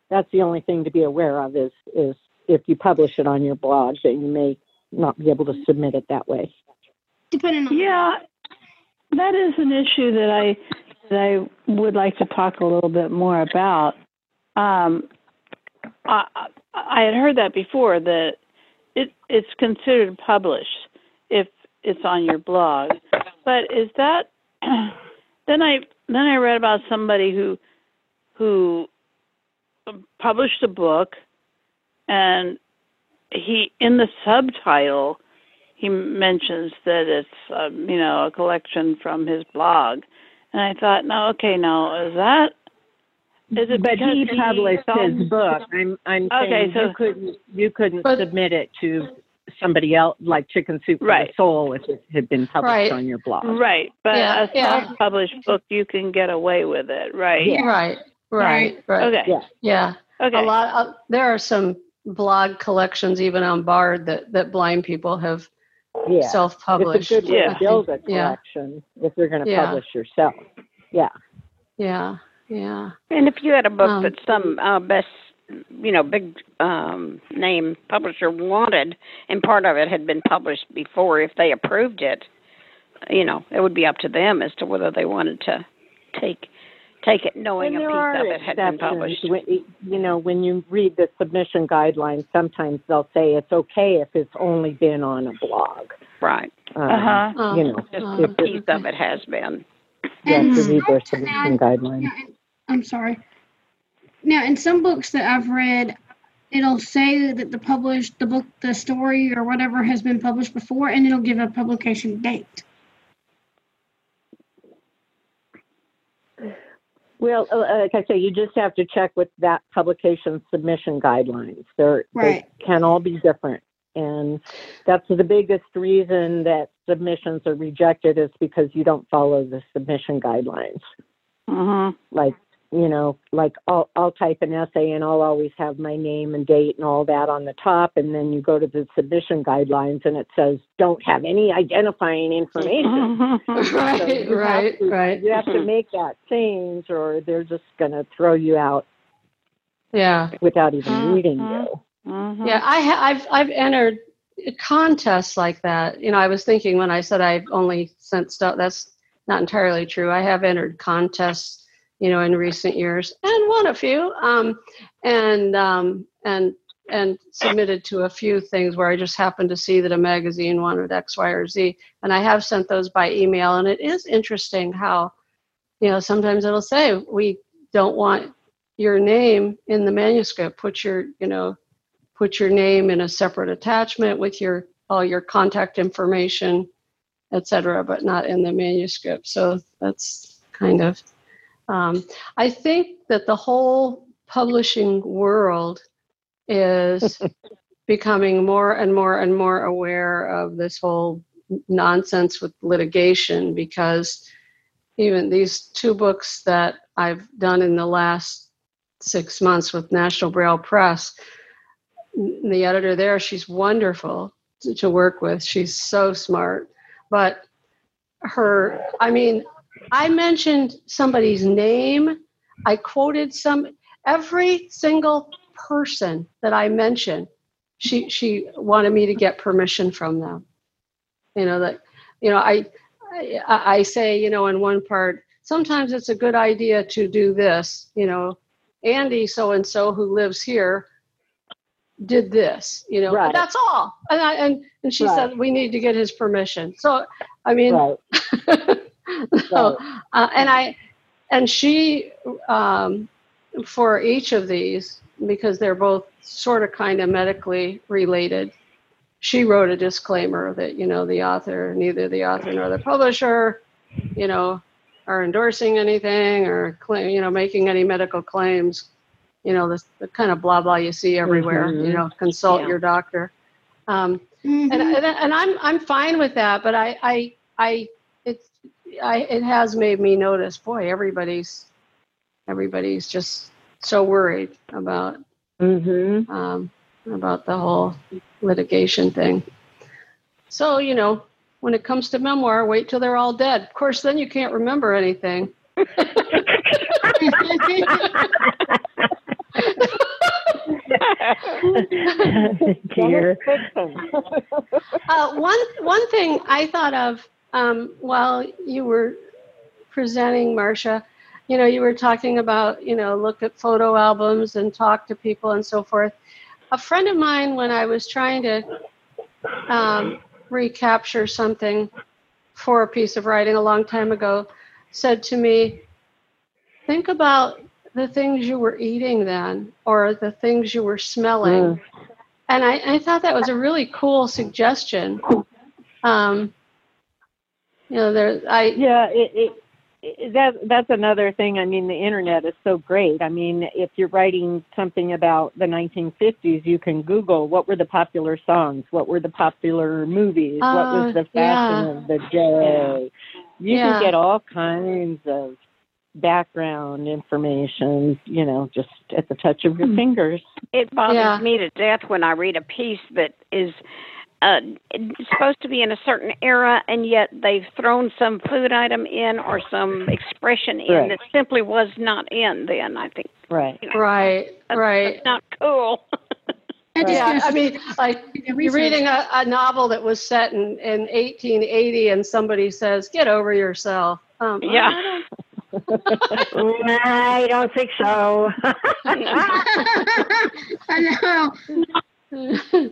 that's the only thing to be aware of is is if you publish it on your blog, that you may not be able to submit it that way. Depending on Yeah, that is an issue that I that I would like to talk a little bit more about. Um, I, I had heard that before that it it's considered published if it's on your blog, but is that then I then I read about somebody who who published a book and he in the subtitle he mentions that it's um, you know a collection from his blog, and I thought, no, okay, now is that is it But because he published sold- his book. I'm I'm Okay, saying so- you couldn't you couldn't But- submit it to somebody else like Chicken Soup for Right. the Soul if it had been published Right. on your blog. Right, but Yeah, a yeah. self-published book, you can get away with it, right? Yeah. Right, right, right. Okay. Yeah. Yeah. Okay. A lot. Of, there are some blog collections even on Bard that that blind people have Yeah. self-published. It's a good way Yeah. to build a Yeah. collection if you're going to Yeah. publish yourself. Yeah. Yeah, Yeah. And if you had a book Um, that some uh, best, you know, big um, name publisher wanted, and part of it had been published before, if they approved it, you know, it would be up to them as to whether they wanted to take take it, knowing And a there piece of it had been published. When- You know, when you read the submission guidelines, sometimes they'll say it's okay if it's only been on a blog. Right. Um, Uh huh. Oh, You know, Just uh, a piece of it has been. you have And to read their submission guidelines. I'm sorry. Now, in some books that I've read, it'll say that the published, the book, the story or whatever has been published before, and it'll give a publication date. Well, uh, like I say, you just have to check with that publication submission guidelines. They're, Right. They can all be different. And that's the biggest reason that submissions are rejected is because you don't follow the submission guidelines. Mhm. Like, you know, like I'll, I'll type an essay and I'll always have my name and date and all that on the top. And then you go to the submission guidelines and it says, don't have any identifying information. Mm-hmm. So right, right, to- right. You have to make that change, or they're just going to throw you out Yeah. without even Mhm. reading you. Mhm. Yeah, I ha- I've I've entered contests like that. You know, I was thinking when I said I've only sent stuff. That's not entirely true. I have entered contests, you know, in recent years and won a few. Um, and um, and and submitted to a few things where I just happened to see that a magazine wanted X, Y, or Z, and I have sent those by email. And it is interesting how, you know, sometimes it'll say we don't want your name in the manuscript. Put your, you know, put your name in a separate attachment with your all your contact information, etc., but not in the manuscript. So that's kind of. Um, I think that the whole publishing world is becoming more and more and more aware of this whole nonsense with litigation because even these two books that I've done in the last six months with National Braille Press, the editor there, she's wonderful to, to work with. She's so smart. But her, I mean, I mentioned somebody's name. I quoted some, every single person that I mentioned, she, she wanted me to get permission from them. You know, that, you know, I, I, I say, you know, in one part, sometimes it's a good idea to do this, you know, Andy so and so who lives here did this, you know, Right. that's all. And I, and, and she Right. said we need to get his permission. So, I mean, Right. So, uh, and I, and she, um, for each of these, because they're both sort of kind of medically related, she wrote a disclaimer that, you know, the author, neither the author nor the publisher, you know, are endorsing anything or claim, you know, making any medical claims, you know, the, the kind of blah blah you see everywhere. You Mhm. know, consult Yeah. your doctor. Um, Mhm. and, and and I'm I'm fine with that, but I I I I it has made me notice, boy, everybody's everybody's just so worried about Mm-hmm. um, about the whole litigation thing. So you know, when it comes to memoir, wait till they're all dead. Of course, then you can't remember anything. Dear. Uh, one one thing I thought of um, while you were presenting, Marcia, you know, you were talking about you know look at photo albums and talk to people and so forth. A friend of mine, when I was trying to um, recapture something for a piece of writing a long time ago, said to me, "Think about the things you were eating then, or the things you were smelling." and I, I thought that was a really cool suggestion. Um, you know, there, I Yeah, it, it, it, that that's another thing. I mean, the internet is so great. I mean, if you're writing something about the 1950s, you can Google what were the popular songs, what were the popular movies, what Uh, was the fashion yeah. of the day. You Yeah. can get all kinds of background information, you know, just at the touch of your Hmm. fingers. It bothers Yeah. me to death when I read a piece that is uh, supposed to be in a certain era, and yet they've thrown some food item in or some expression in Right. that simply was not in then. I think Right. you know, Right, that's, right. that's not cool. I Yeah, I mean, like you're reading a, a novel that was set in, in 1880 and somebody says, get over yourself. Um, Yeah. I I don't think so. I know.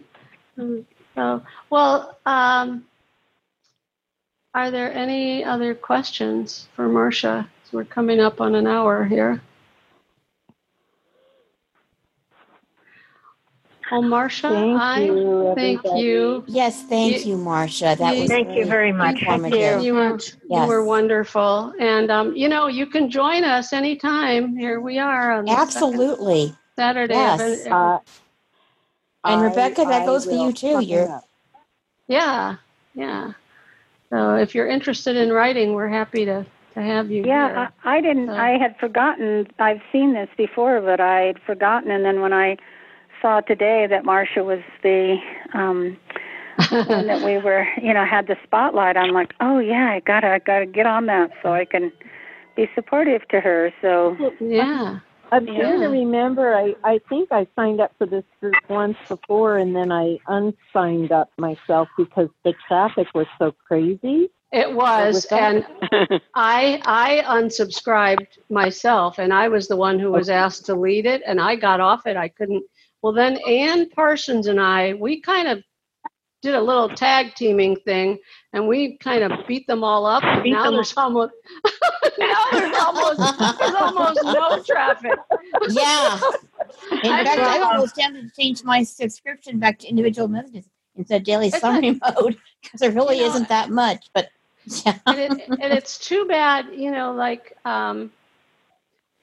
don't- so, well, um, are there any other questions for Marcia? We're coming up on an hour here. Well, Marcia, Thank I you, thank everybody. you. Yes, thank You- you, Marcia. That you- was Thank you very much. informative. You were, you Yes. were wonderful. And, um, you know, you can join us anytime. Here we are on the Absolutely. Saturday. Yes. of every- Uh, And I- Rebecca, that I goes for you too. You're yeah, yeah. So if you're interested in writing, we're happy to, to have you Yeah, here. I, I didn't. So- I had forgotten. I've seen this before, but I had forgotten. And then when I saw today that Marcia was the um, one that we were, you know, had the spotlight, I'm like, oh yeah, I gotta, I gotta get on that so I can be supportive to her. So yeah. I'm Yeah. trying to remember. I, I think I signed up for this group once before, and then I unsigned up myself because the traffic was so crazy. It was, was and I I unsubscribed myself, and I was the one who was asked to lead it, and I got off it. I couldn't. Well, then Ann Parsons and I, we kind of did a little tag teaming thing, and we kind of beat them all up. And Beat now them there's almost now there's almost there's almost no traffic. yeah. In I fact, I'm almost tempted to change my subscription back to individual messages instead of daily summary mode because there really You know, isn't that much. But yeah. and, it, and it's too bad, you know, like um,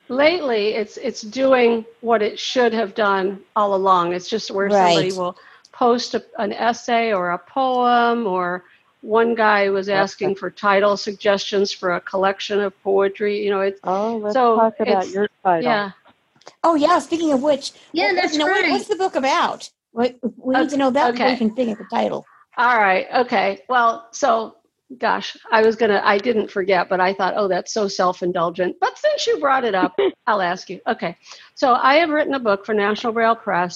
lately it's it's doing what it should have done all along. It's just where somebody will post a, an essay or a poem, or one guy was asking for title suggestions for a collection of poetry. You know, it's Oh, let's So talk about it's- your title. yeah. Oh yeah. Speaking of which, Yeah, what- that's you know, what- what's the book about? We, we need to know that before Okay. we can think of the title. All right. Okay. Well, so gosh, I was gonna, I didn't forget, but I thought, oh, that's so self-indulgent. But since you brought it up, I'll ask you. Okay. So I have written a book for National Braille Press